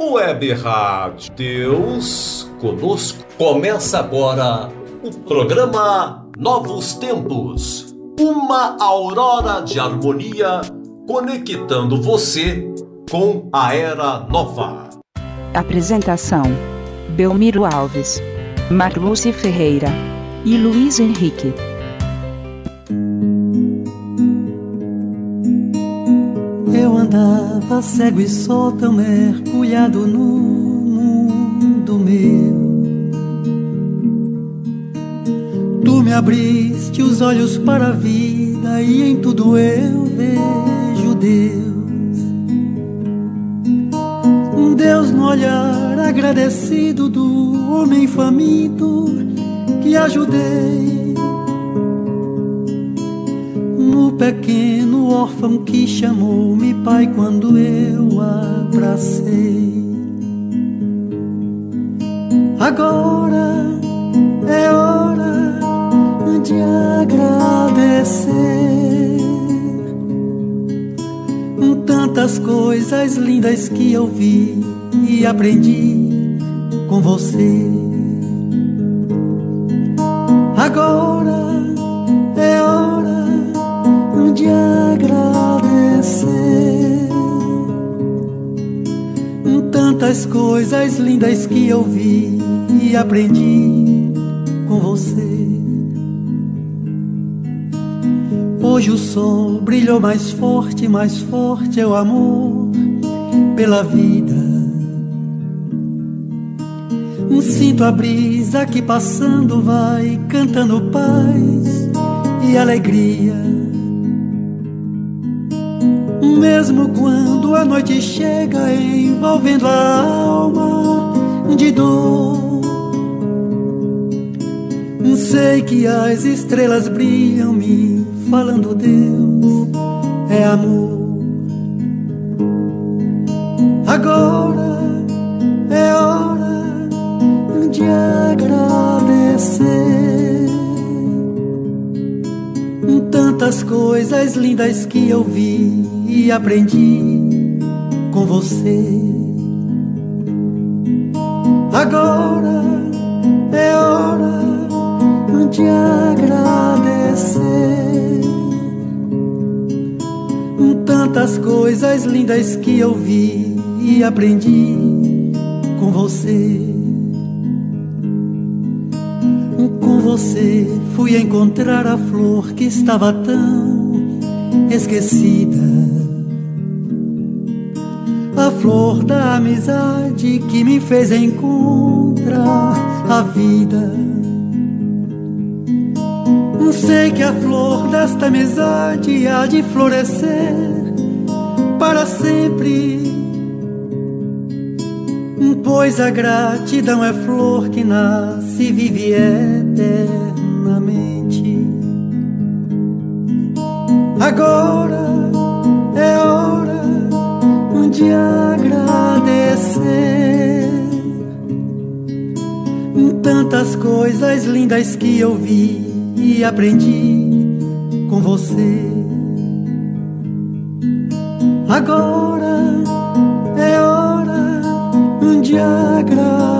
Web Rádio Deus conosco. Começa agora o programa Novos Tempos. Uma aurora de harmonia conectando você com a era nova. Apresentação: Belmiro Alves, Marluce Ferreira e Luiz Henrique. Eu andava cego e só tão mergulhado no mundo meu. Tu me abriste os olhos para a vida e em tudo eu vejo Deus. Deus no olhar agradecido do homem faminto que ajudei. No pequeno órfão que chamou-me pai quando eu abracei. Agora é hora de agradecer tantas coisas lindas que eu vi e aprendi com você. Agora é hora de agradecer. Tantas coisas lindas que eu vi e aprendi com você. Hoje o sol brilhou mais forte, mais forte é o amor pela vida. Sinto a brisa que passando vai cantando paz e alegria. Mesmo quando a noite chega envolvendo a alma de dor. Sei que as estrelas brilham me falando Deus é amor. Agora é hora de agradecer tantas coisas lindas que eu vi e aprendi com você. Agora é hora de agradecer tantas coisas lindas que eu vi e aprendi com você. Com você fui encontrar a flor que estava tão esquecida. A flor da amizade que me fez encontrar a vida. Sei que a flor desta amizade há de florescer para sempre. Pois a gratidão é flor que nasce e vive eternamente. Agora é hora de agradecer tantas coisas lindas que eu vi e aprendi com você. Agora é hora de agradecer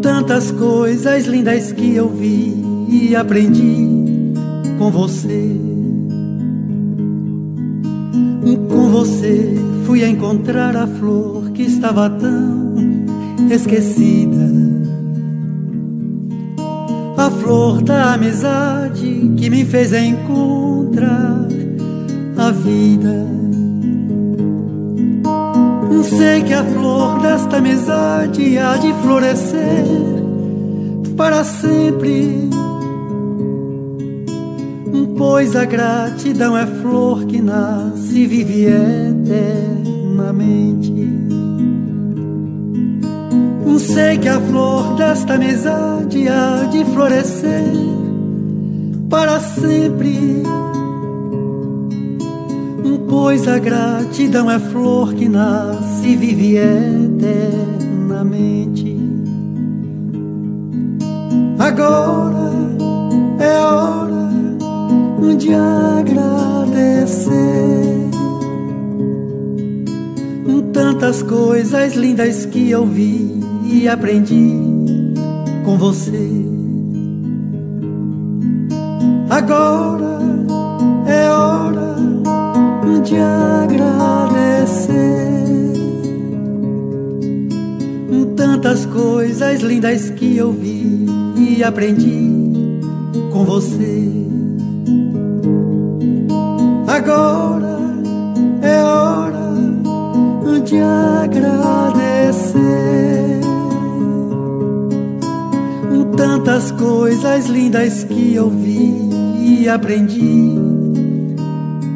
tantas coisas lindas que eu vi e aprendi com você. Você fui encontrar a flor que estava tão esquecida a flor da amizade que me fez encontrar a vida. Sei que a flor desta amizade há de florescer para sempre. Pois a gratidão é flor que nasce e vive eternamente. Sei que a flor desta amizade há de florescer para sempre. Pois a gratidão é flor que nasce e vive eternamente. Agora é hora de agradecer tantas coisas lindas que eu vi e aprendi com você. Agora é hora de agradecer tantas coisas lindas que eu vi e aprendi com você. Agora é hora de agradecer tantas coisas lindas que eu vi e aprendi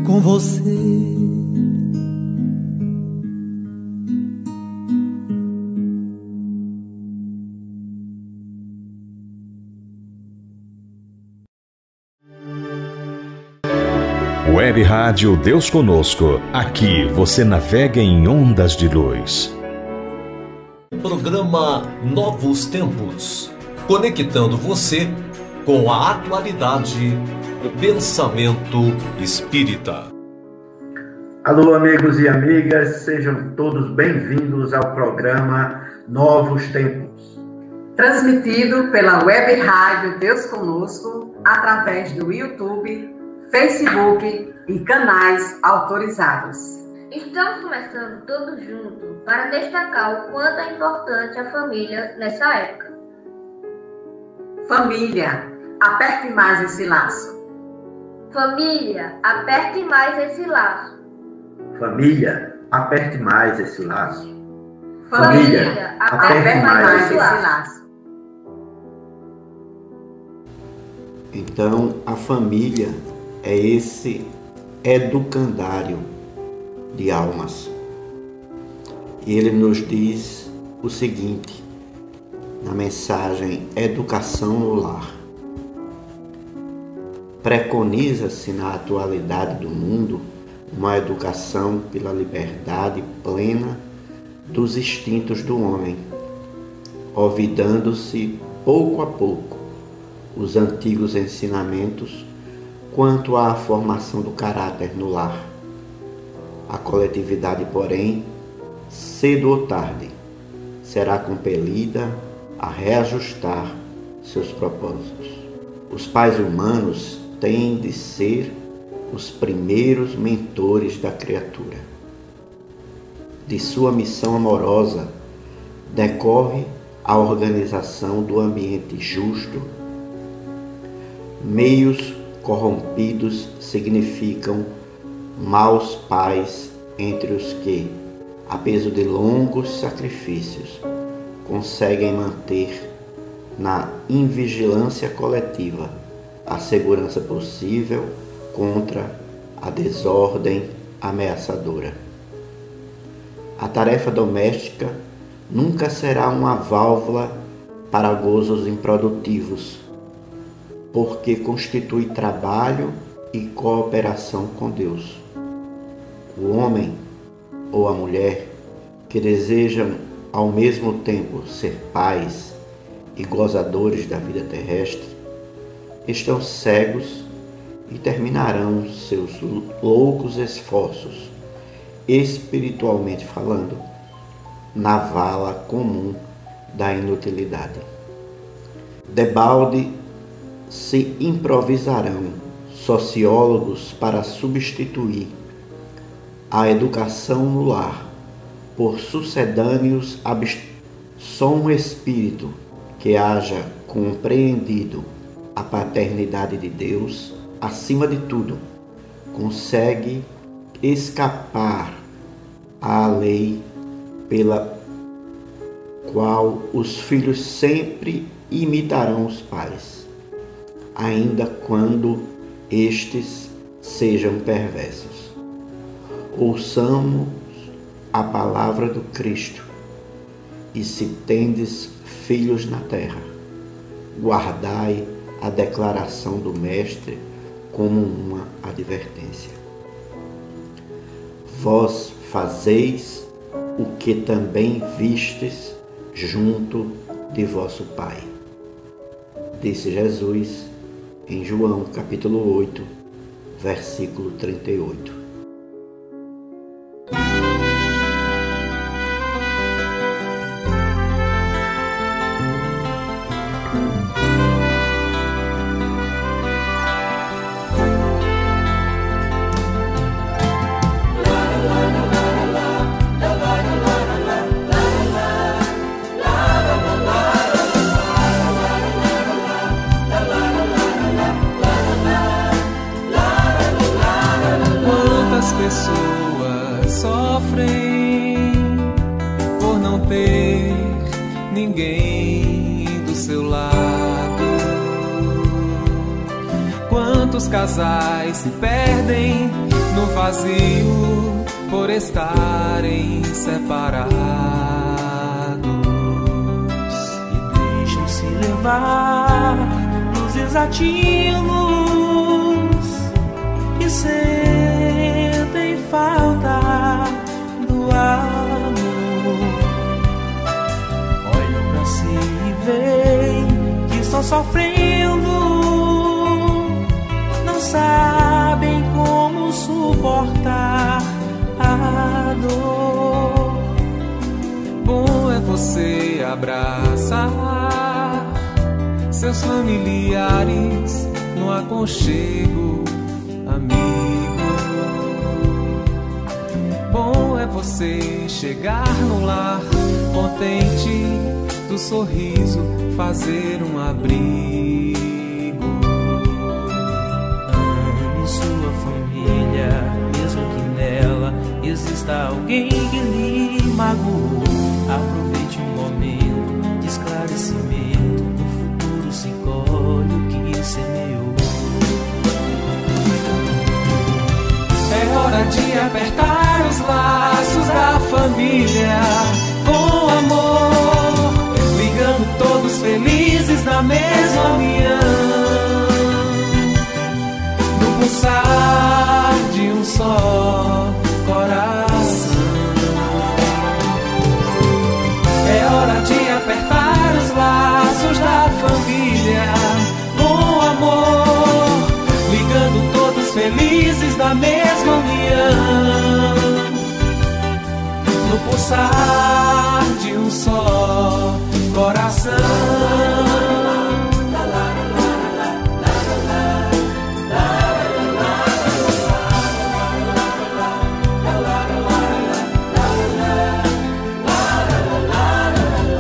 com você. Web Rádio Deus Conosco. Aqui você navega em ondas de luz. Programa Novos Tempos. Conectando você com a atualidade do pensamento espírita. Alô, amigos e amigas, sejam todos bem-vindos ao programa Novos Tempos. Transmitido pela Web Rádio Deus Conosco, através do YouTube Facebook e canais autorizados. Estamos começando todos juntos para destacar o quanto é importante a família nessa época. Família, aperte mais esse laço. Família, aperte mais esse laço. Família, aperte mais esse laço. Família, aperte, aperte mais, mais esse laço. laço. Então, a família é esse educandário de almas. E ele nos diz o seguinte, na mensagem Educação no Lar. Preconiza-se na atualidade do mundo uma educação pela liberdade plena dos instintos do homem, olvidando-se pouco a pouco os antigos ensinamentos quanto à formação do caráter no lar. A coletividade, porém, cedo ou tarde, será compelida a reajustar seus propósitos. Os pais humanos têm de ser os primeiros mentores da criatura. De sua missão amorosa decorre a organização do ambiente justo, meios corrompidos significam maus pais entre os que, a peso de longos sacrifícios, conseguem manter na invigilância coletiva a segurança possível contra a desordem ameaçadora. A tarefa doméstica nunca será uma válvula para gozos improdutivos porque constitui trabalho e cooperação com Deus. O homem ou a mulher que desejam ao mesmo tempo ser pais e gozadores da vida terrestre estão cegos e terminarão seus loucos esforços, espiritualmente falando, na vala comum da inutilidade. Debalde se improvisarão sociólogos para substituir a educação no lar por sucedâneos só um espírito que haja compreendido a paternidade de Deus acima de tudo consegue escapar à lei pela qual os filhos sempre imitarão os pais ainda quando estes sejam perversos. Ouçamos a palavra do Cristo, e se tendes filhos na terra, guardai a declaração do Mestre como uma advertência. Vós fazeis o que também vistes junto de vosso Pai. Disse Jesus em João capítulo 8, versículo 38. Você chegar no lar contente do sorriso, fazer um abrigo. Ame sua família, mesmo que nela exista alguém que lhe magoou. Aproveite um momento de esclarecimento. No futuro se colhe o que semeou. É hora de apertar os laços da família com amor, ligando todos felizes na mesma união. No pulsar de um só coração.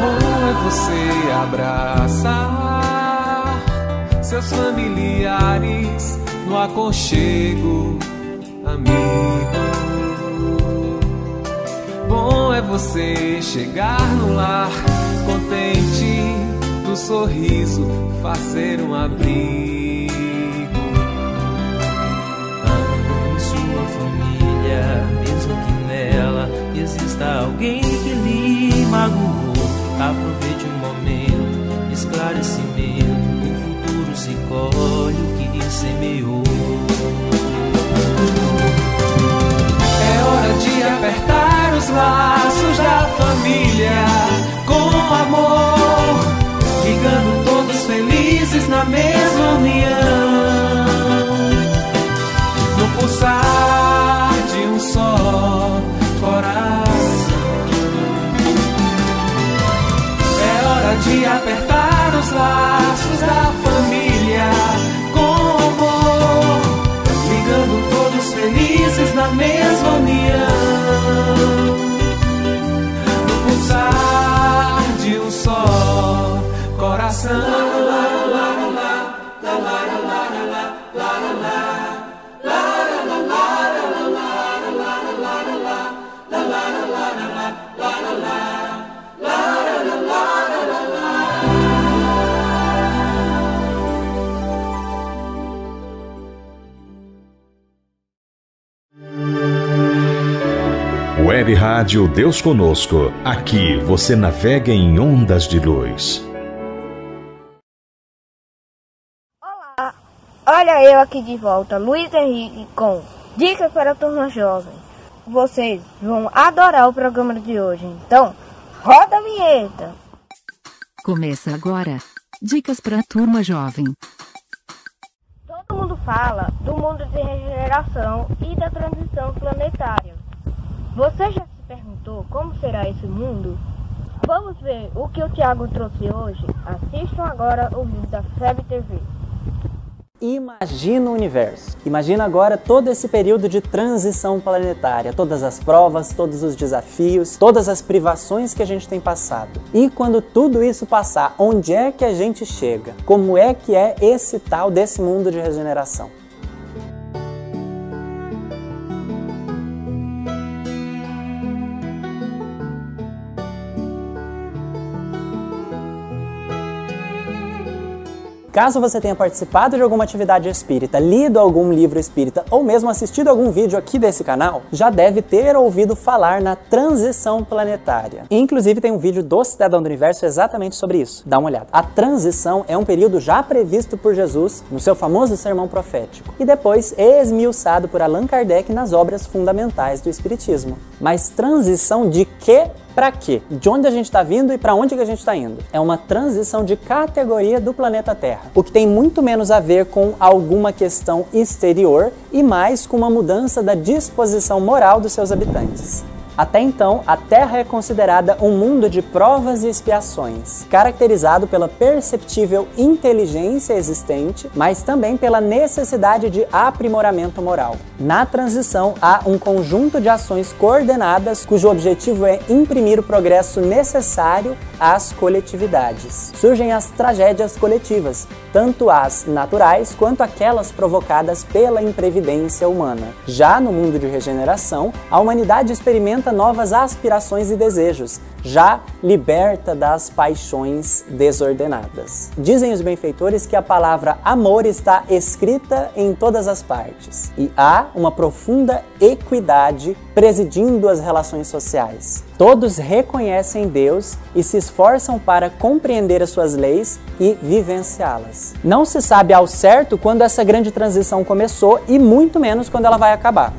Bom é você abraçar seus familiares no aconchego, amigo. Bom é você chegar no lar contente do sorriso, fazer um abrigo. Ame sua família, mesmo que nela exista alguém que lhe magoou. Aproveite um momento esclarecimento. No futuro se colhe o que semeou. Amor, ligando todos felizes na mesma união. No pulsar de um só coração. É hora de apertar os laços da família com amor, ligando todos felizes na mesma coração. Web Rádio Deus Conosco. Aqui você navega em ondas de luz. Eu aqui de volta, Luiz Henrique, com Dicas para a Turma Jovem. Vocês vão adorar o programa de hoje, então roda a vinheta. Começa agora. Dicas para a turma jovem. Todo mundo fala do mundo de regeneração e da transição planetária. Você já se perguntou como será esse mundo? Vamos ver o que o Tiago trouxe hoje? Assistam agora o vídeo da FEB TV. Imagina o universo. Imagina agora todo esse período de transição planetária, todas as provas, todos os desafios, todas as privações que a gente tem passado. E quando tudo isso passar, onde é que a gente chega? Como é que é esse tal desse mundo de regeneração? Caso você tenha participado de alguma atividade espírita, lido algum livro espírita ou mesmo assistido algum vídeo aqui desse canal, já deve ter ouvido falar na transição planetária. Inclusive tem um vídeo do Cidadão do Universo exatamente sobre isso. Dá uma olhada. A transição é um período já previsto por Jesus no seu famoso sermão profético e depois esmiuçado por Allan Kardec nas obras fundamentais do Espiritismo. Mas transição de que para quê? De onde a gente está vindo e para onde que a gente está indo? É uma transição de categoria do planeta Terra, o que tem muito menos a ver com alguma questão exterior e mais com uma mudança da disposição moral dos seus habitantes. Até então, a Terra é considerada um mundo de provas e expiações, caracterizado pela perceptível inteligência existente, mas também pela necessidade de aprimoramento moral. Na transição, há um conjunto de ações coordenadas cujo objetivo é imprimir o progresso necessário às coletividades. Surgem as tragédias coletivas, tanto as naturais quanto aquelas provocadas pela imprevidência humana. Já no mundo de regeneração, a humanidade experimenta novas aspirações e desejos, já liberta das paixões desordenadas. Dizem os benfeitores que a palavra amor está escrita em todas as partes e há uma profunda equidade presidindo as relações sociais. Todos reconhecem Deus e se esforçam para compreender as suas leis e vivenciá-las. Não se sabe ao certo quando essa grande transição começou e muito menos quando ela vai acabar.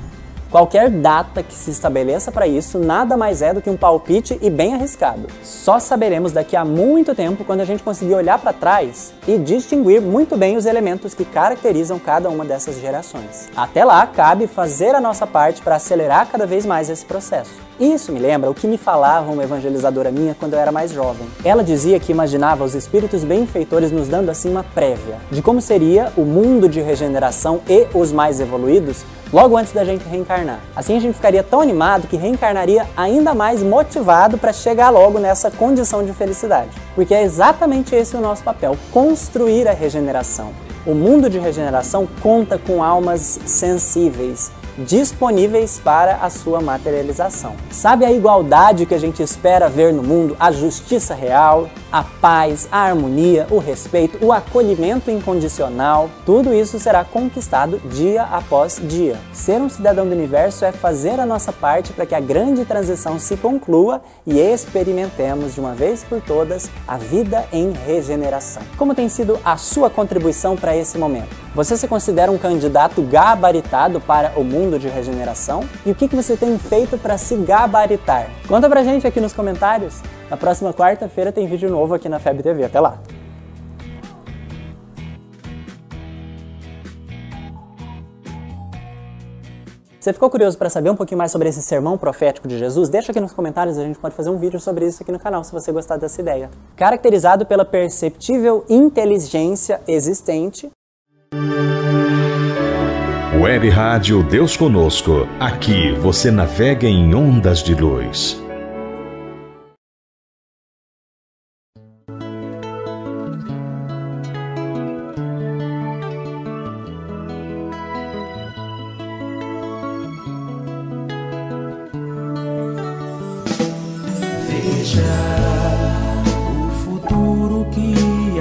Qualquer data que se estabeleça para isso nada mais é do que um palpite e bem arriscado. Só saberemos daqui a muito tempo quando a gente conseguir olhar para trás e distinguir muito bem os elementos que caracterizam cada uma dessas gerações. Até lá, cabe fazer a nossa parte para acelerar cada vez mais esse processo. Isso me lembra o que me falava uma evangelizadora minha quando eu era mais jovem. Ela dizia que imaginava os espíritos benfeitores nos dando assim uma prévia de como seria o mundo de regeneração e os mais evoluídos logo antes da gente reencarnar. Assim a gente ficaria tão animado que reencarnaria ainda mais motivado para chegar logo nessa condição de felicidade. Porque é exatamente esse o nosso papel: construir a regeneração. O mundo de regeneração conta com almas sensíveis, disponíveis para a sua materialização. Sabe a igualdade que a gente espera ver no mundo, a justiça real, a paz, a harmonia, o respeito, o acolhimento incondicional, tudo isso será conquistado dia após dia. Ser um cidadão do universo é fazer a nossa parte para que a grande transição se conclua e experimentemos de uma vez por todas a vida em regeneração. Como tem sido a sua contribuição para esse momento? Você se considera um candidato gabaritado para o mundo de regeneração? E o que você tem feito para se gabaritar? Conta pra gente aqui nos comentários. Na próxima quarta-feira tem vídeo novo aqui na FEB TV. Até lá! Você ficou curioso para saber um pouquinho mais sobre esse sermão profético de Jesus? Deixa aqui nos comentários, a gente pode fazer um vídeo sobre isso aqui no canal, se você gostar dessa ideia. Caracterizado pela perceptível inteligência existente. Web Rádio Deus Conosco. Aqui você navega em ondas de luz.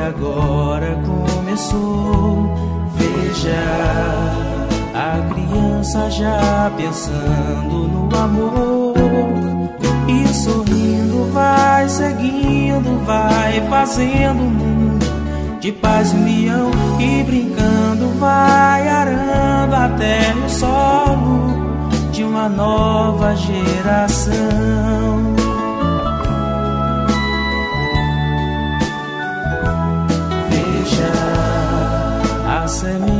agora começou. Veja a criança já pensando no amor. E sorrindo vai seguindo, vai fazendo mundo de paz e união. E brincando vai arando até o solo de uma nova geração. semente que o tempo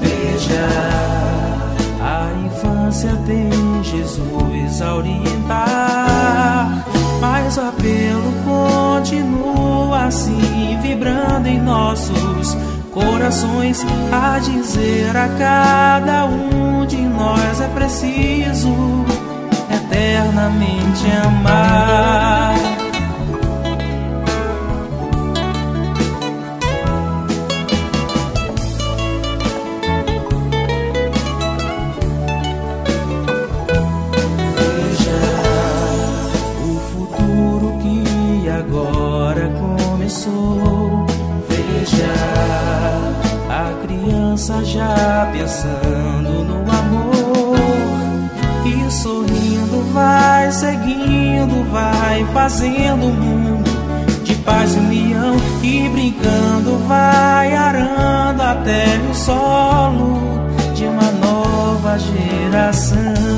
Veja, a infância tem Jesus a orientar. Mas o apelo continua assim, vibrando em nossos corações, a dizer a cada um de nós é preciso eternamente amar. Vai fazendo o mundo de paz e união e brincando vai arando até o solo de uma nova geração.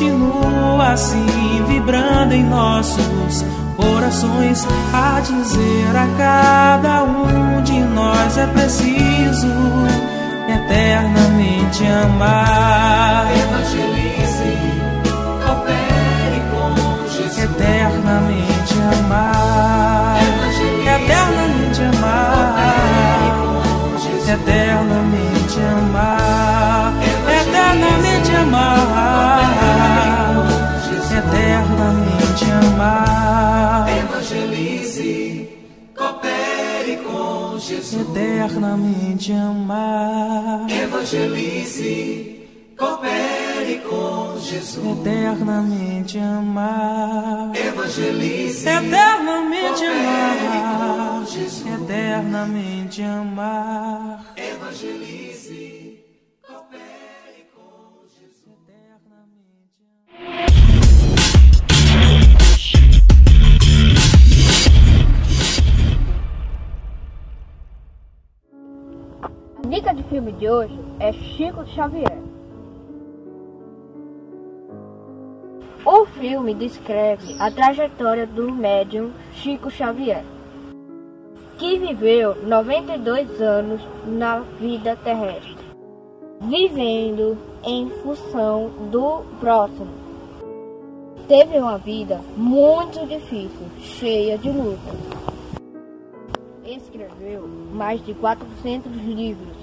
Continua assim, vibrando em nossos corações, a dizer a cada um de nós é preciso eternamente amar. Evangelize, coopere com Jesus. Eternamente amar. Eternamente amar. Eternamente amar. Eternamente amar. Jesus. Eternamente amar. Evangelize, coopere com Jesus. Eternamente amar. Evangelize, Eternamente amar. Jesus. Eternamente amar. Evangelize, de hoje é Chico Xavier. O filme descreve a trajetória do médium Chico Xavier, que viveu 92 anos na vida terrestre, vivendo em função do próximo. Teve uma vida muito difícil, cheia de lutas. Escreveu mais de 400 livros.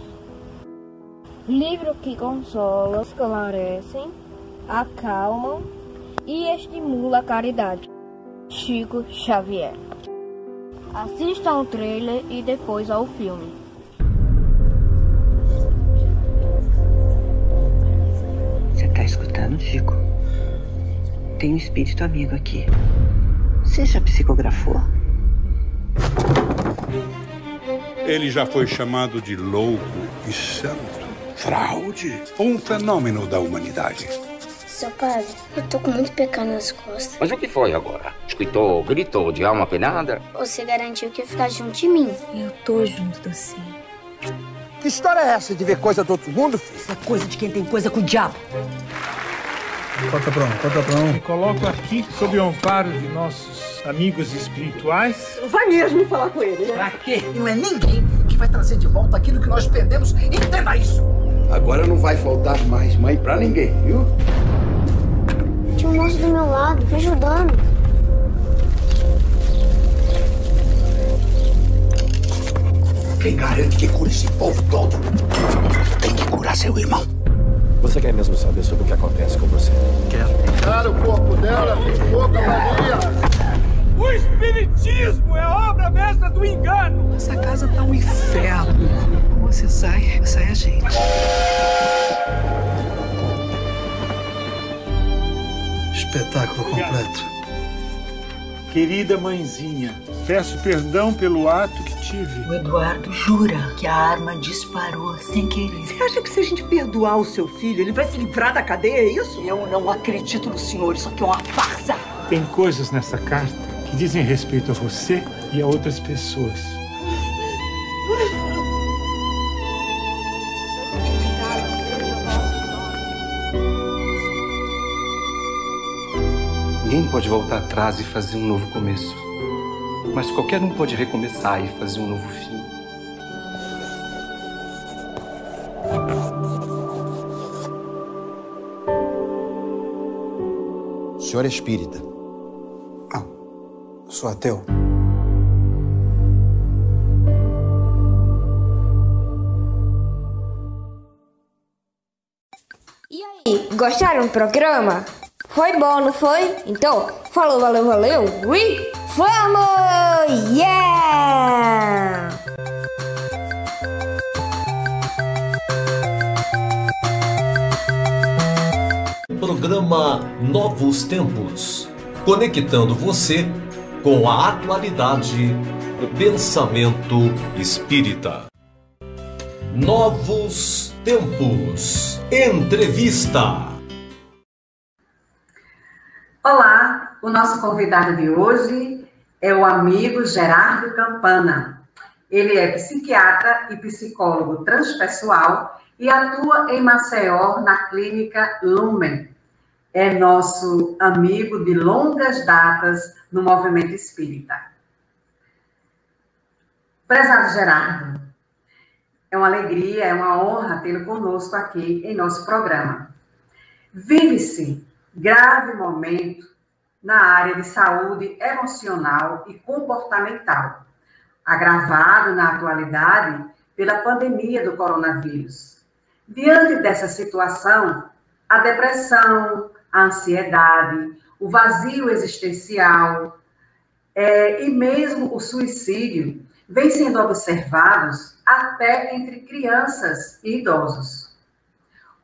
Livros que consolam, esclarecem, acalmam e estimulam a caridade. Chico Xavier. Assista ao trailer e depois ao filme. Você tá escutando, Chico? Tem um espírito amigo aqui. Você já psicografou? Ele já foi chamado de louco e santo, fraude, um fenômeno da humanidade. Seu padre, eu tô com muito pecado nas costas. Mas o que foi agora? Escutou grito de alma penada? Você garantiu que ia ficar junto de mim. Eu tô junto de você. Que história é essa de ver coisa do outro mundo, filho? Isso é coisa de quem tem coisa com o diabo. Conta pra um, conta pra um. Me coloco aqui sob o amparo de nossos amigos espirituais. Vai mesmo falar com ele, né? Pra quê? Não é ninguém que vai trazer de volta aquilo que nós perdemos. Entenda isso! Agora não vai faltar mais mãe pra ninguém, viu? Tinha um moço do meu lado, me ajudando. Quem garante que cura esse povo todo? Tem que curar seu irmão. Você quer mesmo saber sobre o que acontece com você? Quero. Cara, o corpo dela tem pouca Maria. O espiritismo é a obra mestra do engano. Essa casa tá um inferno. Você sai, sai a gente. Espetáculo completo. Querida mãezinha, peço perdão pelo ato que tive. O Eduardo jura que a arma disparou sem querer. Você acha que se a gente perdoar o seu filho, ele vai se livrar da cadeia, é isso? Eu não acredito no senhor, isso aqui é uma farsa. Tem coisas nessa carta que dizem respeito a você e a outras pessoas. Ninguém pode voltar atrás e fazer um novo começo. Mas qualquer um pode recomeçar e fazer um novo fim. O senhor é espírita? Não. Eu sou ateu. E aí, gostaram do programa? Foi bom, não foi? Então, falou, valeu, valeu. E vamos! Yeah! programa Novos Tempos, conectando você com a atualidade do pensamento espírita. Novos Tempos. Entrevista. Olá, o nosso convidado de hoje é o amigo Gerardo Campana. Ele é psiquiatra e psicólogo transpessoal e atua em Maceió na clínica Lumen. É nosso amigo de longas datas no movimento espírita. Prezado Gerardo, é uma alegria, é uma honra tê-lo conosco aqui em nosso programa. Vive-se grave momento na área de saúde emocional e comportamental, agravado na atualidade pela pandemia do coronavírus Diante dessa situação, a depressão, a ansiedade, o vazio existencial é, e mesmo o suicídio vêm sendo observados até entre crianças e idosos.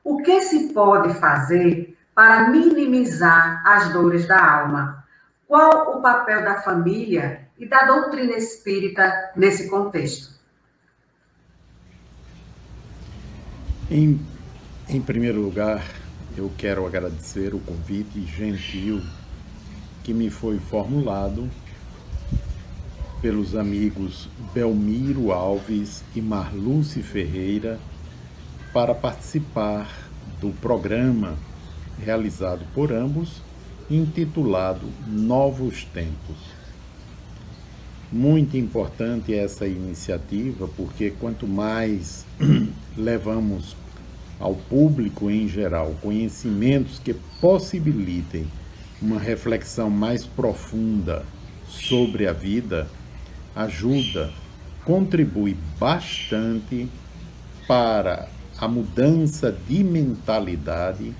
O que se pode fazer para minimizar as dores da alma? Qual o papel da família e da doutrina espírita nesse contexto? Em, em primeiro lugar, eu quero agradecer o convite gentil que me foi formulado pelos amigos Belmiro Alves e Marluce Ferreira para participar do programa realizado por ambos, intitulado Novos Tempos. Muito importante essa iniciativa, porque quanto mais levamos ao público em geral conhecimentos que possibilitem uma reflexão mais profunda sobre a vida, ajuda, contribui bastante para a mudança de mentalidade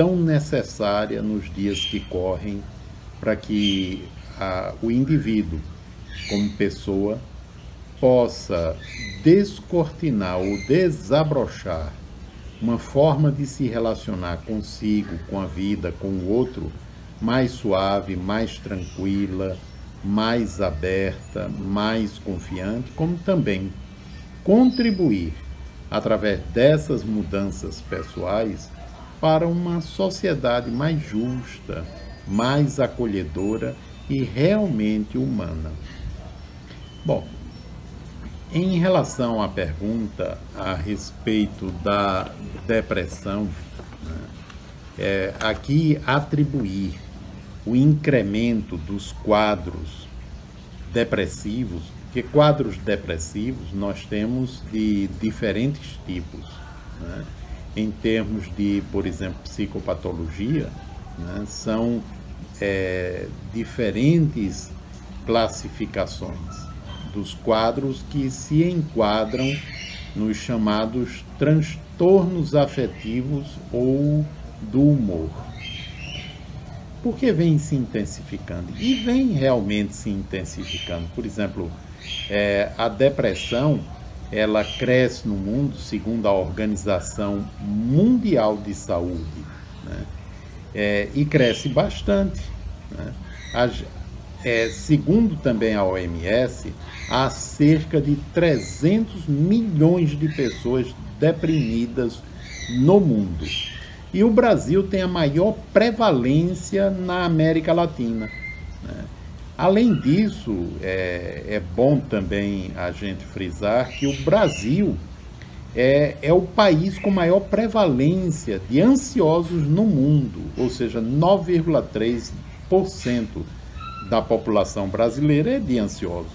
tão necessária nos dias que correm para que a, o indivíduo como pessoa possa descortinar ou desabrochar uma forma de se relacionar consigo, com a vida, com o outro, mais suave, mais tranquila, mais aberta, mais confiante, como também contribuir através dessas mudanças pessoais para uma sociedade mais justa, mais acolhedora e realmente humana. Bom, em relação à pergunta a respeito da depressão, né, é, aqui atribuir o incremento dos quadros depressivos, que quadros depressivos nós temos de diferentes tipos. Né? Em termos de, por exemplo, psicopatologia, né? são é, diferentes classificações dos quadros que se enquadram nos chamados transtornos afetivos ou do humor. Porque vem se intensificando e vem realmente se intensificando. Por exemplo, é, a depressão ela cresce no mundo, segundo a Organização Mundial de Saúde, né? é, e cresce bastante. Né? é, segundo também a OMS, há cerca de 300 milhões de pessoas deprimidas no mundo. E o Brasil tem a maior prevalência na América Latina. Além disso, é, é, bom também a gente frisar que o Brasil é, é o país com maior prevalência de ansiosos no mundo, ou seja, 9,3% da população brasileira é de ansiosos.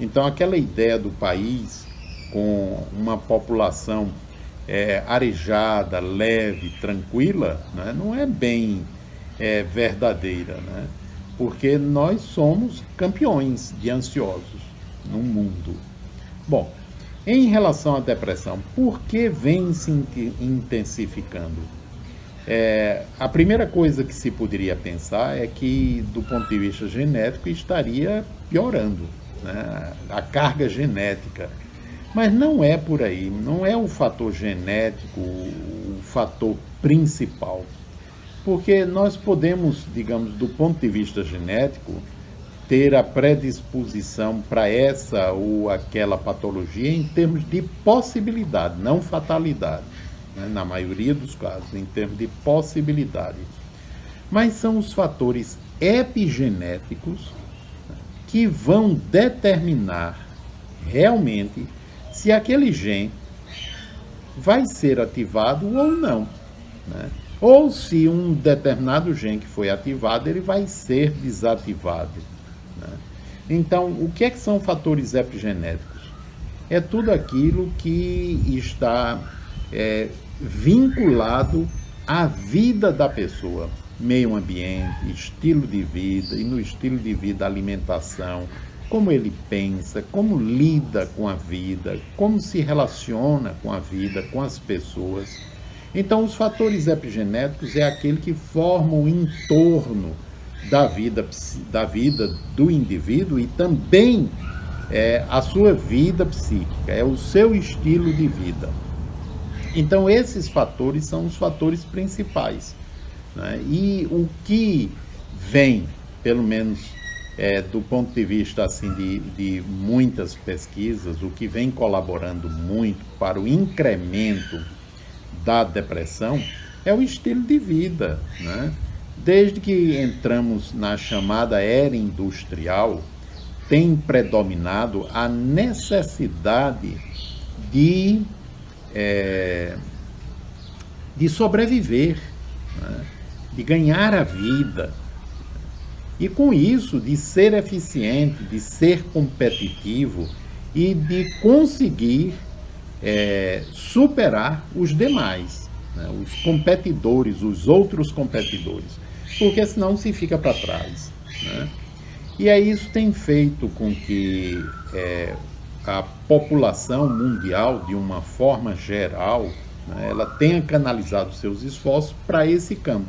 Então, aquela ideia do país com uma população é, arejada, leve, tranquila, né, não é bem é, verdadeira, né? Porque nós somos campeões de ansiosos no mundo. Bom, em relação à depressão, por que vem se intensificando? É, a primeira coisa que se poderia pensar é que, do ponto de vista genético, estaria piorando né? a carga genética. Mas não é por aí, não é o fator genético o fator principal. Porque nós podemos, digamos, do ponto de vista genético, ter a predisposição para essa ou aquela patologia em termos de possibilidade, não fatalidade, né? na maioria dos casos, em termos de possibilidade. Mas são os fatores epigenéticos que vão determinar realmente se aquele gene vai ser ativado ou não. Né? Ou se um determinado gene que foi ativado, ele vai ser desativado. Né? Então, o que, é que são fatores epigenéticos? É tudo aquilo que está é, vinculado à vida da pessoa. Meio ambiente, estilo de vida, e no estilo de vida, alimentação, como ele pensa, como lida com a vida, como se relaciona com a vida, com as pessoas. Então, os fatores epigenéticos é aquele que formam o entorno da vida, da vida do indivíduo e também é, a sua vida psíquica, é o seu estilo de vida. Então, esses fatores são os fatores principais. Né? E o que vem, pelo menos é, do ponto de vista assim de, de muitas pesquisas, o que vem colaborando muito para o incremento da depressão é o estilo de vida. Né? Desde que entramos na chamada era industrial, tem predominado a necessidade de, é, de sobreviver, né? de ganhar a vida e com isso, de ser eficiente, de ser competitivo e de conseguir é, superar os demais, né, os competidores, os outros competidores, porque senão se fica para trás. Né? E aí isso tem feito com que é, a população mundial, de uma forma geral, né, ela tenha canalizado seus esforços para esse campo.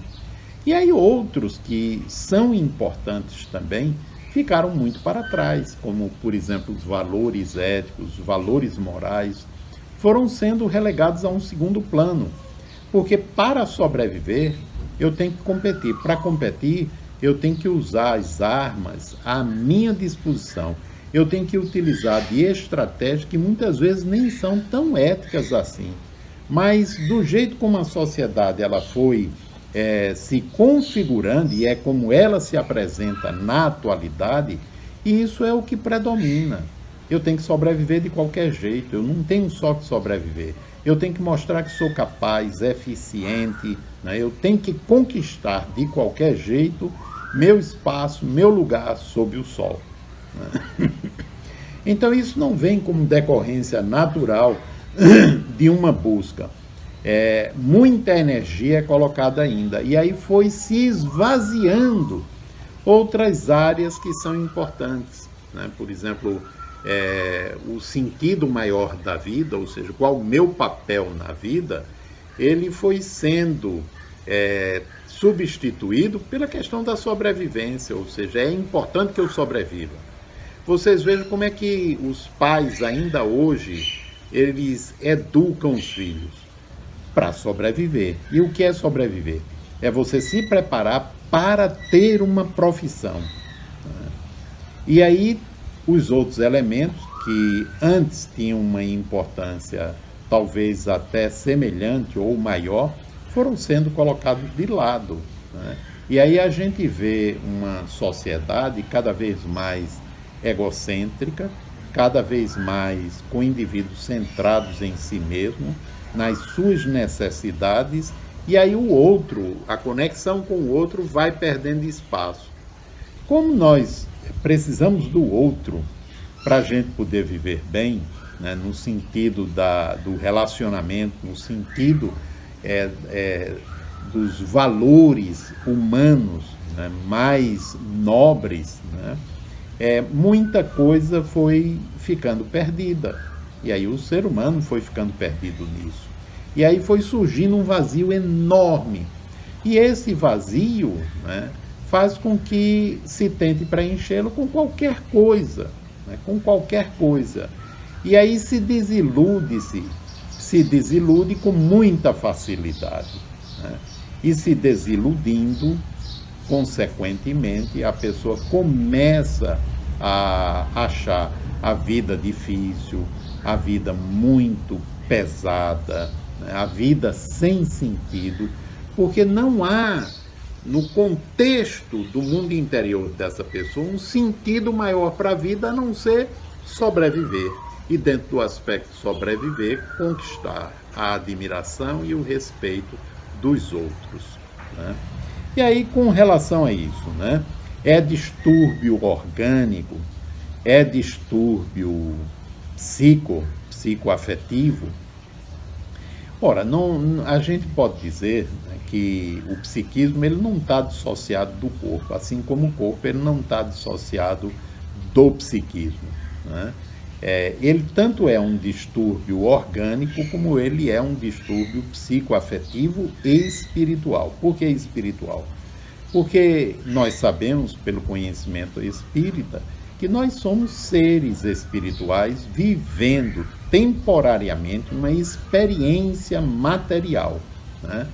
E aí outros que são importantes também ficaram muito para trás, como por exemplo os valores éticos, os valores morais, foram sendo relegados a um segundo plano. Porque para sobreviver, eu tenho que competir. Para competir, eu tenho que usar as armas à minha disposição. Eu tenho que utilizar de estratégias que muitas vezes nem são tão éticas assim. Mas do jeito como a sociedade ela foi é, se configurando, e é como ela se apresenta na atualidade, isso é o que predomina. Eu tenho que sobreviver de qualquer jeito, eu não tenho só que sobreviver. Eu tenho que mostrar que sou capaz, eficiente, né? eu tenho que conquistar de qualquer jeito meu espaço, meu lugar sob o sol. Né? Então, isso não vem como decorrência natural de uma busca é, muita energia é colocada ainda. E aí foi se esvaziando outras áreas que são importantes. Né? Por exemplo, é, o sentido maior da vida, ou seja, qual o meu papel na vida, ele foi sendo é, substituído pela questão da sobrevivência, ou seja, é importante que eu sobreviva. Vocês vejam como é que os pais ainda hoje eles educam os filhos para sobreviver. E o que é sobreviver? É você se preparar para ter uma profissão. E aí, os outros elementos que antes tinham uma importância talvez até semelhante ou maior, foram sendo colocados de lado. Né? E aí a gente vê uma sociedade cada vez mais egocêntrica, cada vez mais com indivíduos centrados em si mesmo, nas suas necessidades, e aí o outro, a conexão com o outro, vai perdendo espaço. Como nós precisamos do outro para a gente poder viver bem, né, no sentido da, do relacionamento, no sentido é, é, dos valores humanos né, mais nobres, né, é, muita coisa foi ficando perdida. E aí o ser humano foi ficando perdido nisso. E aí foi surgindo um vazio enorme. E esse vazio né, faz com que se tente preenchê-lo com qualquer coisa, né, com qualquer coisa. E aí se desilude-se, se desilude com muita facilidade. Né? E se desiludindo, consequentemente, a pessoa começa a achar a vida difícil, a vida muito pesada, né? a vida sem sentido, porque não há no contexto do mundo interior dessa pessoa um sentido maior para a vida a não ser sobreviver. E dentro do aspecto sobreviver, conquistar a admiração e o respeito dos outros. Né? E aí, com relação a isso, né? é distúrbio orgânico, é distúrbio psico, psicoafetivo. Ora, não, a gente pode dizer que o psiquismo ele não está dissociado do corpo, assim como o corpo ele não está dissociado do psiquismo. Né? É, ele tanto é um distúrbio orgânico como ele é um distúrbio psicoafetivo e espiritual. Por que espiritual? Porque nós sabemos, pelo conhecimento espírita, que nós somos seres espirituais vivendo temporariamente uma experiência material. Né?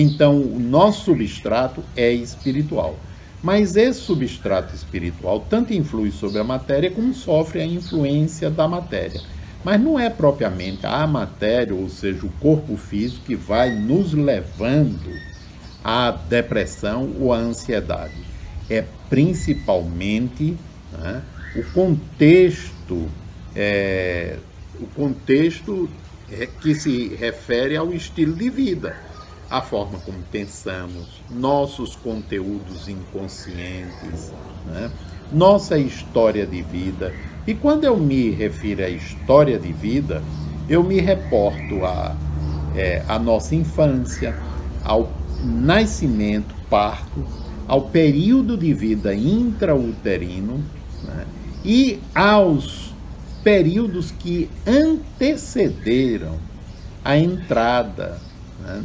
Então, o nosso substrato é espiritual. Mas esse substrato espiritual tanto influi sobre a matéria como sofre a influência da matéria. Mas não é propriamente a matéria, ou seja, o corpo físico, que vai nos levando à depressão ou à ansiedade. É principalmente né, o contexto, é, o contexto é, que se refere ao estilo de vida a forma como pensamos, nossos conteúdos inconscientes, né? nossa história de vida. E quando eu me refiro à história de vida, eu me reporto à é, a nossa infância, ao nascimento, parto, ao período de vida intrauterino né? e aos períodos que antecederam a entrada né?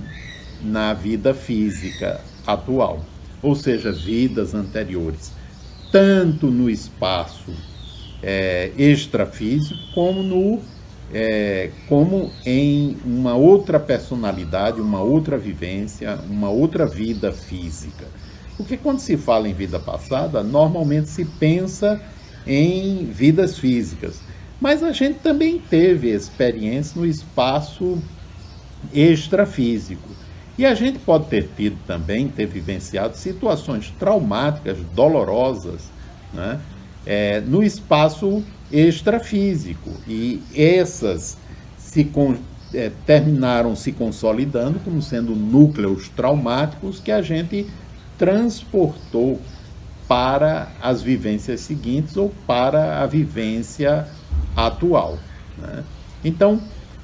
Na vida física atual, ou seja, vidas anteriores, tanto no espaço é, extrafísico como no é, como em uma outra personalidade, uma outra vivência, uma outra vida física. Porque quando se fala em vida passada, normalmente se pensa em vidas físicas. Mas a gente também teve experiência no espaço extrafísico. E a gente pode ter tido também, ter vivenciado situações traumáticas, dolorosas, né? É, no espaço extrafísico. E essas se é, terminaram se consolidando como sendo núcleos traumáticos que a gente transportou para as vivências seguintes ou para a vivência atual. Né? Então,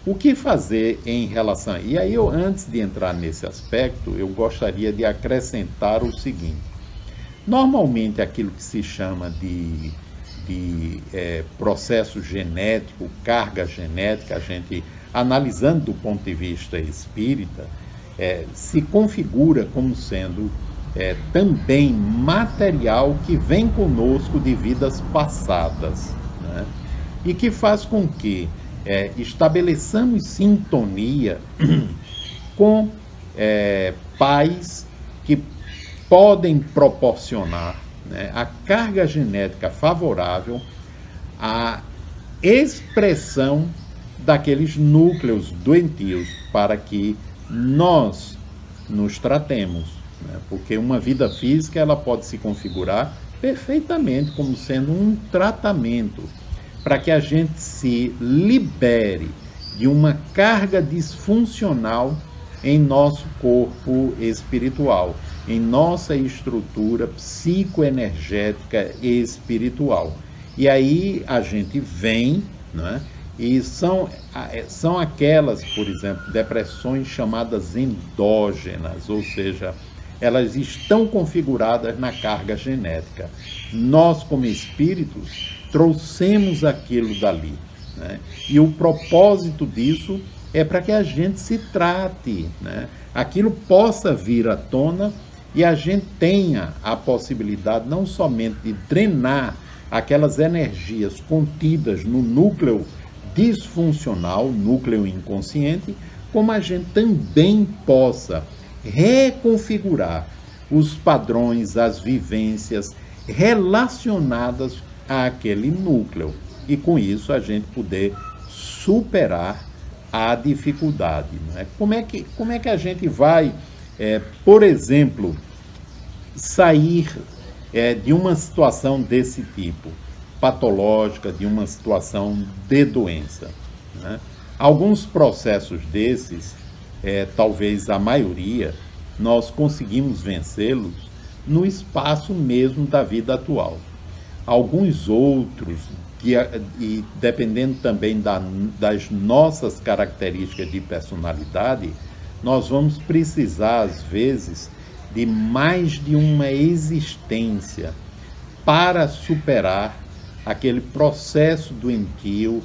o que fazer em relação. E aí, eu, antes de entrar nesse aspecto, eu gostaria de acrescentar o seguinte. Normalmente, aquilo que se chama de, de é, processo genético, carga genética, a gente, analisando do ponto de vista espírita, é, se configura como sendo é, também material que vem conosco de vidas passadas, né? e que faz com que é, estabeleçamos sintonia com é, pais que podem proporcionar né, a carga genética favorável à expressão daqueles núcleos doentios para que nós nos tratemos. Né? Porque uma vida física ela pode se configurar perfeitamente como sendo um tratamento para que a gente se libere de uma carga disfuncional em nosso corpo espiritual, em nossa estrutura psicoenergética espiritual. E aí a gente vem, né? E são, é, são aquelas, por exemplo, depressões chamadas endógenas, ou seja, elas estão configuradas na carga genética. Nós, como espíritos, trouxemos aquilo dali. Né? E o propósito disso é para que a gente se trate, né? aquilo possa vir à tona e a gente tenha a possibilidade não somente de drenar aquelas energias contidas no núcleo disfuncional, núcleo inconsciente, como a gente também possa reconfigurar os padrões, as vivências relacionadas àquele núcleo. E com isso a gente poder superar a dificuldade. Né? Como, é que, como é que a gente vai, é, por exemplo, sair é, de uma situação desse tipo, patológica, de uma situação de doença? Né? Alguns processos desses, é, talvez a maioria, nós conseguimos vencê-los no espaço mesmo da vida atual. Alguns outros, que, e dependendo também da, das nossas características de personalidade, nós vamos precisar, às vezes, de mais de uma existência para superar aquele processo doentio,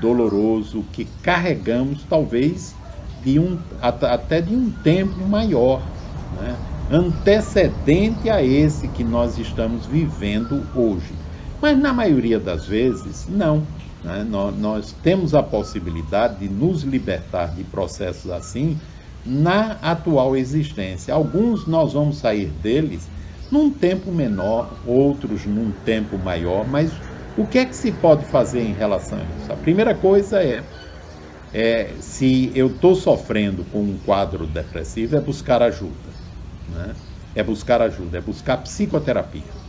doloroso que carregamos, talvez de um, até de um tempo maior, né? antecedente a esse que nós estamos vivendo hoje. Mas na maioria das vezes, não. Né? Nós, nós temos a possibilidade de nos libertar de processos assim na atual existência. Alguns nós vamos sair deles num tempo menor, outros num tempo maior, mas o que é que se pode fazer em relação a isso? A primeira coisa é, é se eu estou sofrendo com um quadro depressivo, é buscar ajuda. Né? É buscar ajuda, é buscar psicoterapia.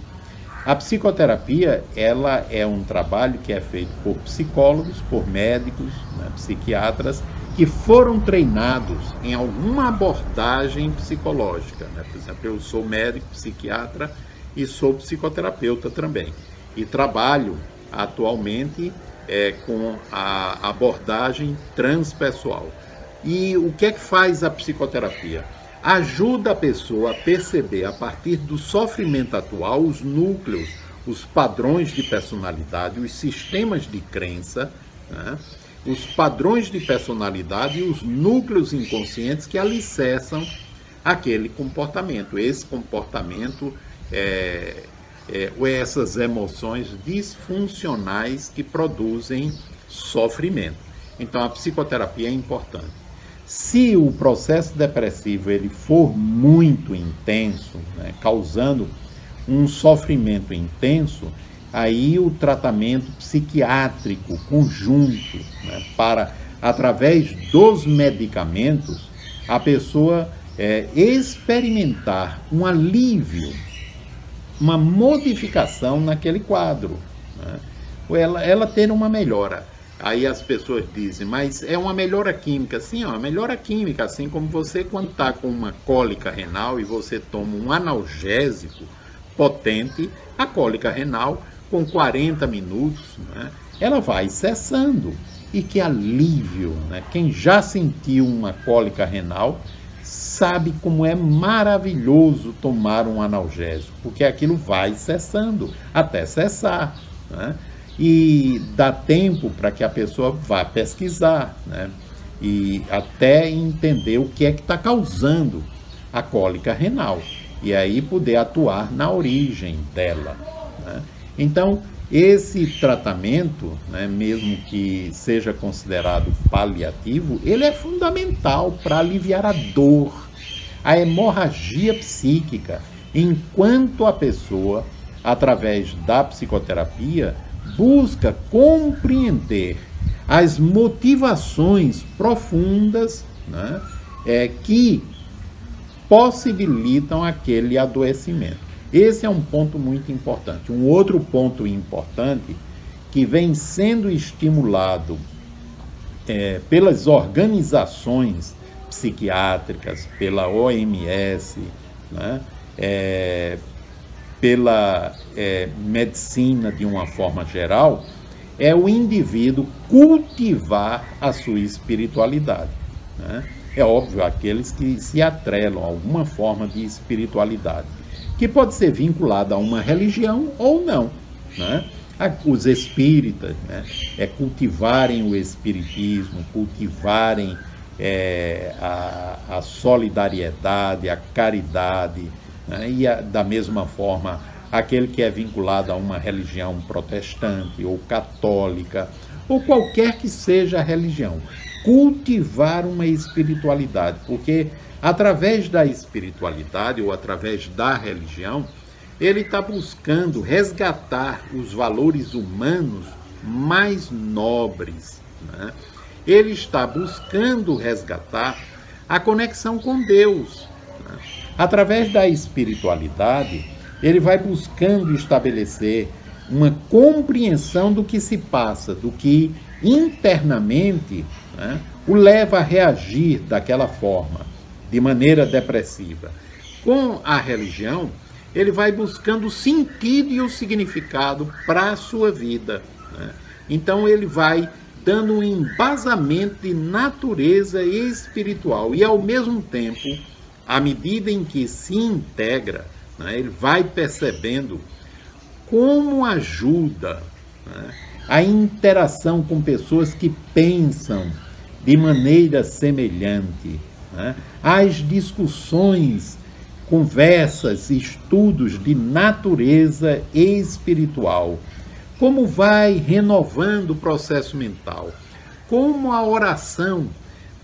A psicoterapia, ela é um trabalho que é feito por psicólogos, por médicos, né, psiquiatras, que foram treinados em alguma abordagem psicológica. Né? Por exemplo, eu sou médico, psiquiatra e sou psicoterapeuta também. E trabalho atualmente é, com a abordagem transpessoal. E o que é que faz a psicoterapia? Ajuda a pessoa a perceber, a partir do sofrimento atual, os núcleos, os padrões de personalidade, os sistemas de crença, né? os padrões de personalidade e os núcleos inconscientes que alicerçam aquele comportamento. Esse comportamento é, é, ou essas emoções disfuncionais que produzem sofrimento. Então a psicoterapia é importante. Se o processo depressivo ele for muito intenso, né, causando um sofrimento intenso, aí o tratamento psiquiátrico conjunto, né, para através dos medicamentos, a pessoa é, experimentar um alívio, uma modificação naquele quadro, né, ela, ela ter uma melhora. Aí as pessoas dizem, mas é uma melhora química. Sim, é uma melhora química, assim como você quando está com uma cólica renal e você toma um analgésico potente, a cólica renal, com 40 minutos, né, ela vai cessando. E que alívio! Né? Quem já sentiu uma cólica renal sabe como é maravilhoso tomar um analgésico, porque aquilo vai cessando até cessar. Né? E dá tempo para que a pessoa vá pesquisar, né? E até entender o que é que está causando a cólica renal e aí poder atuar na origem dela. Né? Então, esse tratamento, né, mesmo que seja considerado paliativo, ele é fundamental para aliviar a dor, a hemorragia psíquica, enquanto a pessoa, através da psicoterapia, busca compreender as motivações profundas né, é, que possibilitam aquele adoecimento. Esse é um ponto muito importante. Um outro ponto importante que vem sendo estimulado é, pelas organizações psiquiátricas, pela OMS, né, é, pela é, medicina de uma forma geral, é o indivíduo cultivar a sua espiritualidade. Né? É óbvio, aqueles que se atrelam a alguma forma de espiritualidade, que pode ser vinculada a uma religião ou não. Né? Os espíritas né? é cultivarem o espiritismo, cultivarem é, a, a solidariedade, a caridade, né? E a, da mesma forma, aquele que é vinculado a uma religião protestante ou católica, ou qualquer que seja a religião, cultivar uma espiritualidade, porque através da espiritualidade ou através da religião, ele está buscando resgatar os valores humanos mais nobres. Né? Ele está buscando resgatar a conexão com Deus. Né? Através da espiritualidade, ele vai buscando estabelecer uma compreensão do que se passa, do que internamente né, o leva a reagir daquela forma, de maneira depressiva. Com a religião, ele vai buscando o sentido e o significado para a sua vida. Né? Então ele vai dando um embasamento de natureza espiritual e ao mesmo tempo, à medida em que se integra, né, ele vai percebendo como ajuda né, a interação com pessoas que pensam de maneira semelhante, né, as discussões, conversas, estudos de natureza espiritual. Como vai renovando o processo mental, como a oração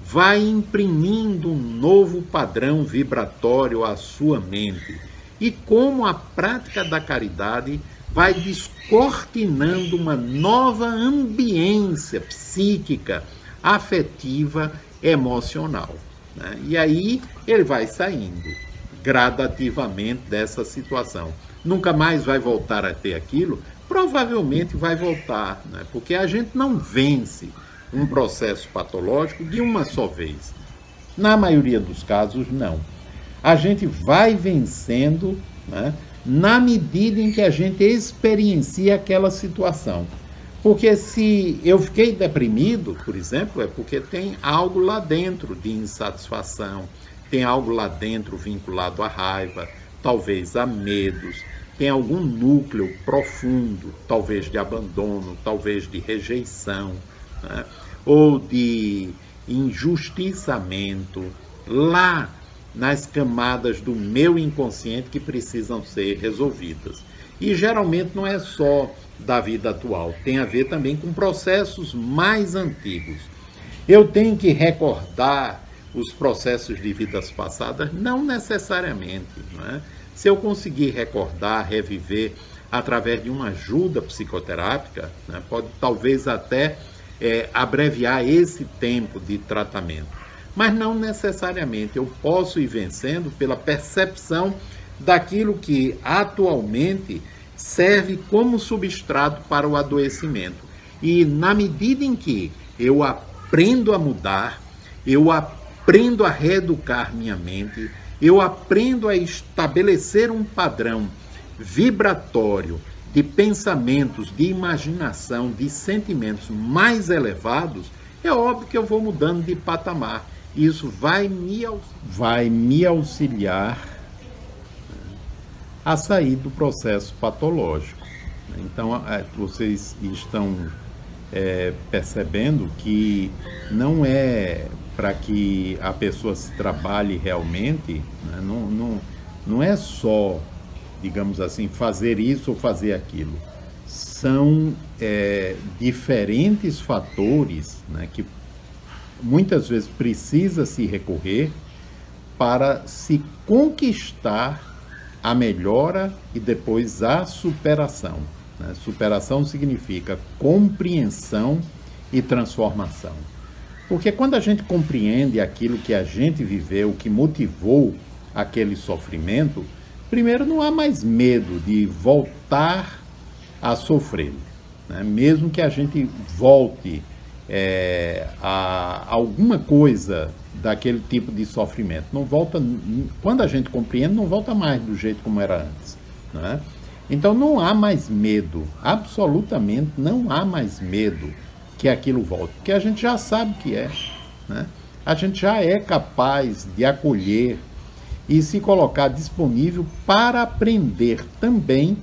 vai imprimindo um novo padrão vibratório à sua mente e como a prática da caridade vai descortinando uma nova ambiência psíquica, afetiva, emocional. Né? E aí ele vai saindo gradativamente dessa situação. Nunca mais vai voltar a ter aquilo, provavelmente vai voltar, né? porque a gente não vence um processo patológico de uma só vez. Na maioria dos casos, não. A gente vai vencendo né, na medida em que a gente experiencia aquela situação. Porque se eu fiquei deprimido, por exemplo, é porque tem algo lá dentro de insatisfação, tem algo lá dentro vinculado à raiva, talvez a medos, tem algum núcleo profundo, talvez de abandono, talvez de rejeição, né? ou de injustiçamento, lá nas camadas do meu inconsciente que precisam ser resolvidas. E geralmente não é só da vida atual, tem a ver também com processos mais antigos. Eu tenho que recordar os processos de vidas passadas? Não necessariamente. Não é? Se eu conseguir recordar, reviver através de uma ajuda psicoterápica, né, pode talvez até é, abreviar esse tempo de tratamento. Mas não necessariamente. Eu posso ir vencendo pela percepção daquilo que atualmente serve como substrato para o adoecimento. E na medida em que eu aprendo a mudar, eu aprendo a reeducar minha mente, eu aprendo a estabelecer um padrão vibratório de pensamentos, de imaginação, de sentimentos mais elevados, é óbvio que eu vou mudando de patamar. Isso vai me, vai me auxiliar né, a sair do processo patológico. Então, é, vocês estão é, percebendo que não é para que a pessoa se trabalhe realmente, né? não, não, não é só, digamos assim, fazer isso ou fazer aquilo. São é, diferentes fatores né, que muitas vezes precisa se recorrer para se conquistar a melhora e depois a superação. Né? Superação significa compreensão e transformação. Porque quando a gente compreende aquilo que a gente viveu, que motivou aquele sofrimento, primeiro não há mais medo de voltar a sofrer. Né? Mesmo que a gente volte é, a alguma coisa daquele tipo de sofrimento. Não volta, quando a gente compreende, não volta mais do jeito como era antes. Né? Então não há mais medo, absolutamente não há mais medo que aquilo volte, porque a gente já sabe que é. Né? A gente já é capaz de acolher e se colocar disponível para aprender também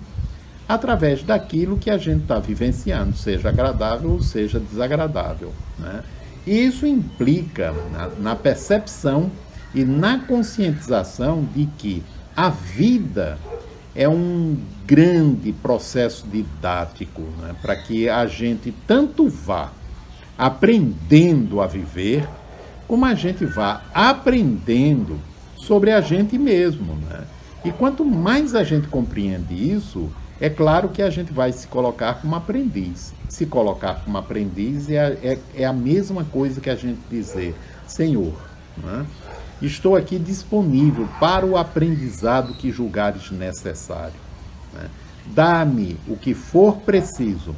através daquilo que a gente está vivenciando, seja agradável ou seja desagradável. Né? E isso implica na, na percepção e na conscientização de que a vida é um grande processo didático né, para que a gente tanto vá aprendendo a viver, como a gente vá aprendendo sobre a gente mesmo. Né? E quanto mais a gente compreende isso, é claro que a gente vai se colocar como aprendiz. Se colocar como aprendiz é, é, é a mesma coisa que a gente dizer, Senhor, né? estou aqui disponível para o aprendizado que julgares necessário. Né? Dá-me o que for preciso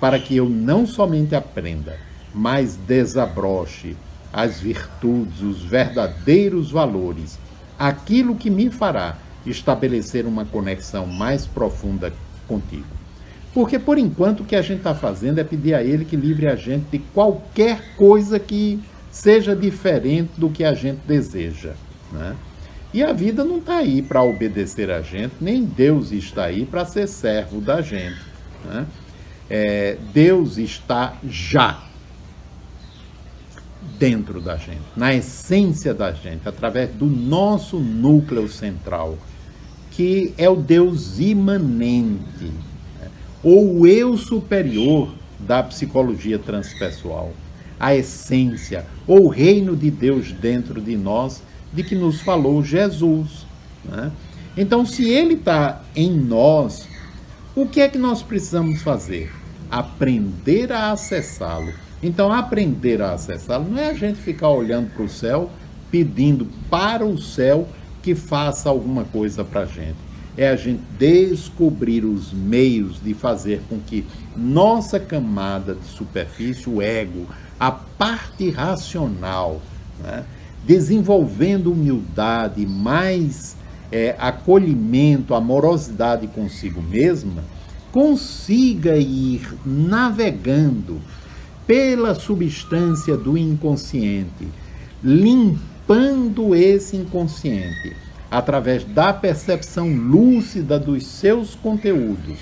para que eu não somente aprenda, mas desabroche as virtudes, os verdadeiros valores, aquilo que me fará estabelecer uma conexão mais profunda contigo. Porque por enquanto o que a gente está fazendo é pedir a Ele que livre a gente de qualquer coisa que seja diferente do que a gente deseja. Né? E a vida não está aí para obedecer a gente, nem Deus está aí para ser servo da gente. Né? É, Deus está já dentro da gente, na essência da gente, através do nosso núcleo central, que é o Deus imanente, ou o eu superior da psicologia transpessoal, a essência, ou o reino de Deus dentro de nós, de que nos falou Jesus. Né? Então, se ele está em nós, o que é que nós precisamos fazer? Aprender a acessá-lo. Então, aprender a acessá-lo não é a gente ficar olhando para o céu, pedindo para o céu que faça alguma coisa para a gente. É a gente descobrir os meios de fazer com que nossa camada de superfície, o ego, a parte racional, né, desenvolvendo humildade, mais é, acolhimento, amorosidade consigo mesma, consiga ir navegando pela substância do inconsciente, limpando limpando esse inconsciente através da percepção lúcida dos seus conteúdos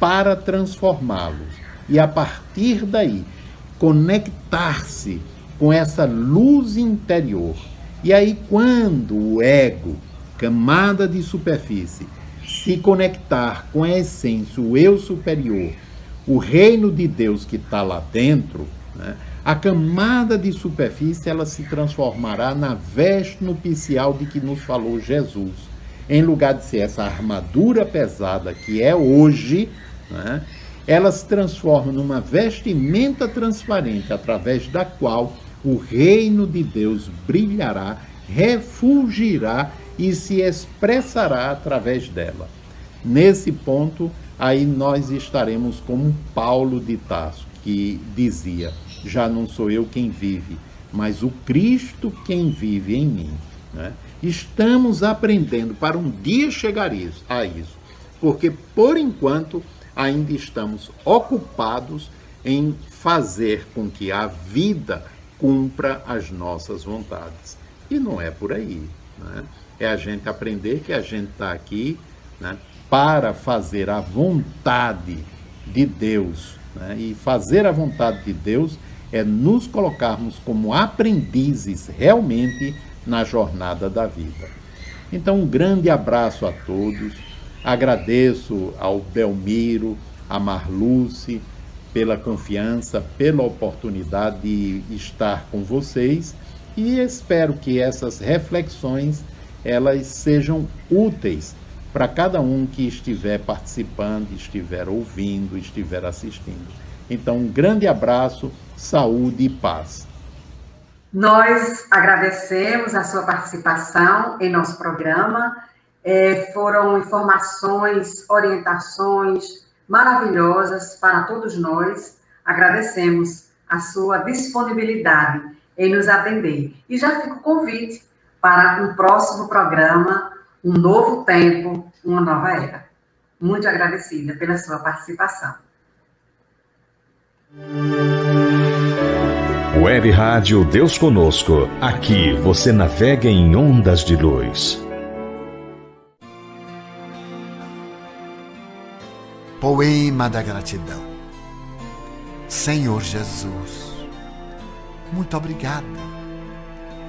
para transformá-los e a partir daí conectar-se com essa luz interior. E aí quando o ego, camada de superfície, se conectar com a essência, o eu superior, o reino de Deus que está lá dentro, né, a camada de superfície ela se transformará na veste nupcial de que nos falou Jesus. Em lugar de ser essa armadura pesada que é hoje, né, ela se transforma numa vestimenta transparente através da qual o reino de Deus brilhará, refugirá e se expressará através dela. Nesse ponto, aí nós estaremos como Paulo de Tarso, que dizia: já não sou eu quem vive, mas o Cristo quem vive em mim. Né? Estamos aprendendo para um dia chegar a isso, porque por enquanto ainda estamos ocupados em fazer com que a vida cumpra as nossas vontades. E não é por aí. Né? É a gente aprender que a gente está aqui né, para fazer a vontade de Deus. Né? E fazer a vontade de Deus é nos colocarmos como aprendizes realmente na jornada da vida. Então, um grande abraço a todos. Agradeço ao Belmiro, a Marluce, pela confiança, pela oportunidade de estar com vocês e espero que essas reflexões elas sejam úteis para cada um que estiver participando, estiver ouvindo, estiver assistindo. Então, um grande abraço, saúde e paz. Nós agradecemos a sua participação em nosso programa. É, foram informações, orientações maravilhosas para todos nós. Agradecemos a sua disponibilidade em nos atender. E já fica o convite para um próximo programa, um novo tempo, uma nova era. Muito agradecida pela sua participação. Web Rádio Deus Conosco. Aqui você navega em ondas de luz. Poema da gratidão. Senhor Jesus, muito obrigado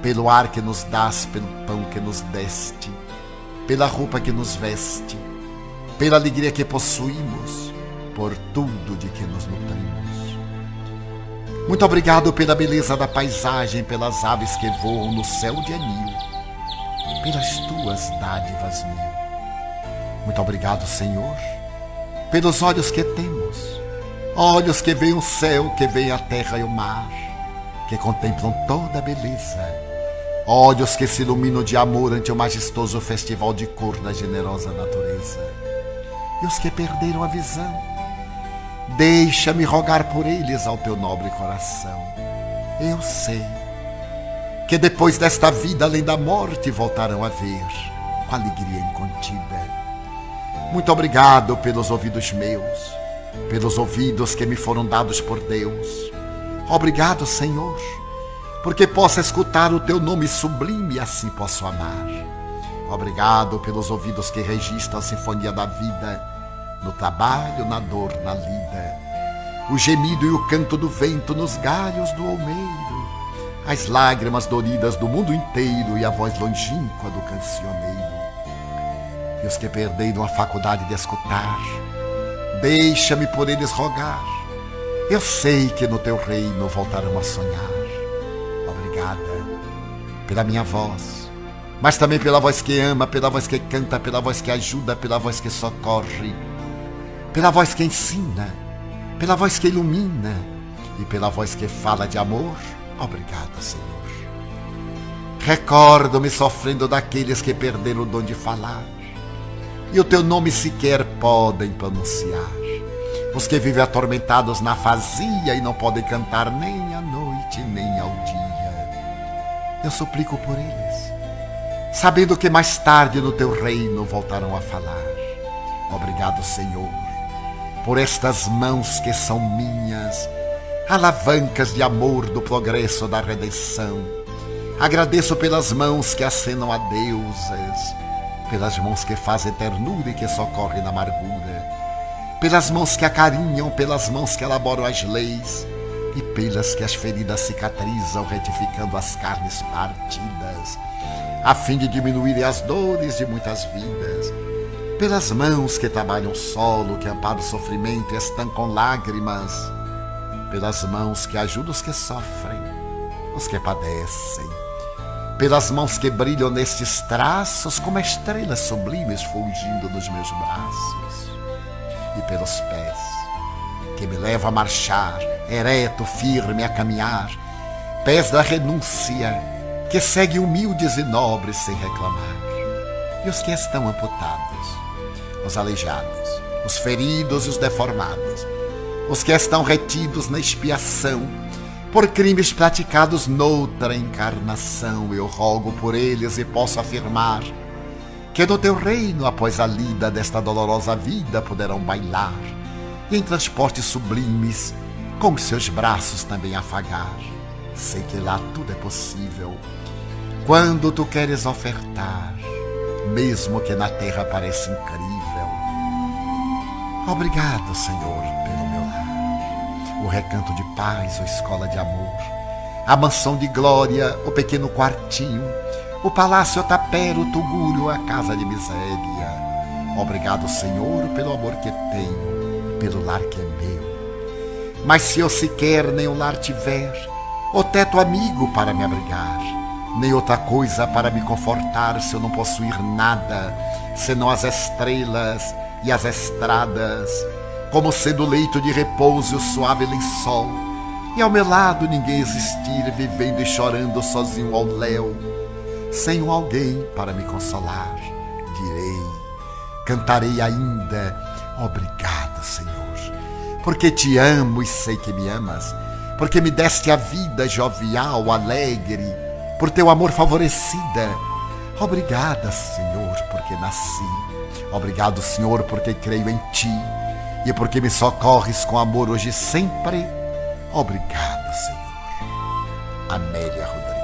pelo ar que nos das, pelo pão que nos deste, pela roupa que nos veste, pela alegria que possuímos, por tudo de que nos nutrimos Muito obrigado pela beleza da paisagem, pelas aves que voam no céu de anil, pelas tuas dádivas mil. Muito obrigado, Senhor, pelos olhos que temos, olhos que veem o céu, que veem a terra e o mar, que contemplam toda a beleza, olhos que se iluminam de amor ante o majestoso festival de cor da generosa natureza, e os que perderam a visão Deixa-me rogar por eles ao teu nobre coração. Eu sei que depois desta vida, além da morte, voltarão a ver com alegria incontida. Muito obrigado pelos ouvidos meus, pelos ouvidos que me foram dados por Deus. Obrigado, Senhor, porque posso escutar o teu nome sublime e assim posso amar. Obrigado pelos ouvidos que registram a sinfonia da vida no trabalho, na dor, na lida, o gemido e o canto do vento nos galhos do almeiro, as lágrimas doridas do mundo inteiro e a voz longínqua do cancioneiro. E os que perderam a faculdade de escutar, deixa-me por eles rogar. Eu sei que no teu reino voltarão a sonhar. Obrigada pela minha voz, mas também pela voz que ama, pela voz que canta, pela voz que ajuda, pela voz que socorre pela voz que ensina, pela voz que ilumina e pela voz que fala de amor. Obrigado, Senhor. Recordo-me sofrendo daqueles que perderam o dom de falar e o teu nome sequer podem pronunciar. Os que vivem atormentados na fazia e não podem cantar nem à noite nem ao dia. Eu suplico por eles, sabendo que mais tarde no teu reino voltarão a falar. Obrigado, Senhor por estas mãos que são minhas, alavancas de amor do progresso da redenção. Agradeço pelas mãos que acenam a deusas, pelas mãos que fazem ternura e que socorrem na amargura, pelas mãos que acarinham, pelas mãos que elaboram as leis e pelas que as feridas cicatrizam, retificando as carnes partidas, a fim de diminuírem as dores de muitas vidas pelas mãos que trabalham o solo, que amparam o sofrimento e estancam lágrimas, pelas mãos que ajudam os que sofrem, os que padecem, pelas mãos que brilham nestes traços como estrelas sublimes fulgindo nos meus braços, e pelos pés que me levam a marchar, ereto, firme a caminhar, pés da renúncia que seguem humildes e nobres sem reclamar, e os que estão amputados os aleijados, os feridos e os deformados, os que estão retidos na expiação por crimes praticados noutra encarnação. Eu rogo por eles e posso afirmar que no teu reino, após a lida desta dolorosa vida, poderão bailar e em transportes sublimes, com os seus braços também afagar. Sei que lá tudo é possível. Quando tu queres ofertar, mesmo que na terra pareça incrível, Obrigado, Senhor, pelo meu lar. O recanto de paz, a escola de amor, a mansão de glória, o pequeno quartinho, o palácio tapero, o tugúrio, a casa de miséria. Obrigado, Senhor, pelo amor que tenho, pelo lar que é meu. Mas se eu sequer nem o lar tiver, o teto amigo para me abrigar, nem outra coisa para me confortar, se eu não possuir nada, senão as estrelas e as estradas, como sendo leito de repouso o suave lençol, e ao meu lado ninguém existir, vivendo e chorando sozinho ao léu, sem um alguém para me consolar, direi, cantarei ainda, obrigado, Senhor, porque te amo e sei que me amas, porque me deste a vida jovial, alegre, por teu amor favorecida. Obrigada, Senhor, porque nasci Obrigado, Senhor, porque creio em Ti e porque me socorres com amor hoje e sempre. Obrigado, Senhor. Amélia Rodrigues.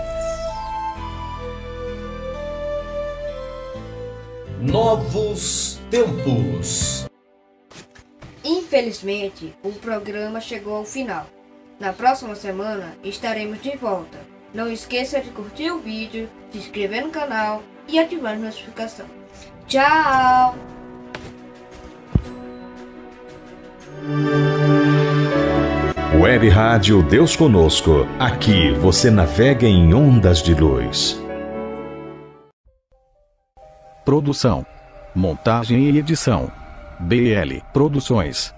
Novos tempos. Infelizmente, o programa chegou ao final. Na próxima semana estaremos de volta. Não esqueça de curtir o vídeo, se inscrever no canal e ativar a notificação. Tchau! Web Rádio Deus Conosco. Aqui você navega em ondas de luz. Produção, montagem e edição. BL Produções.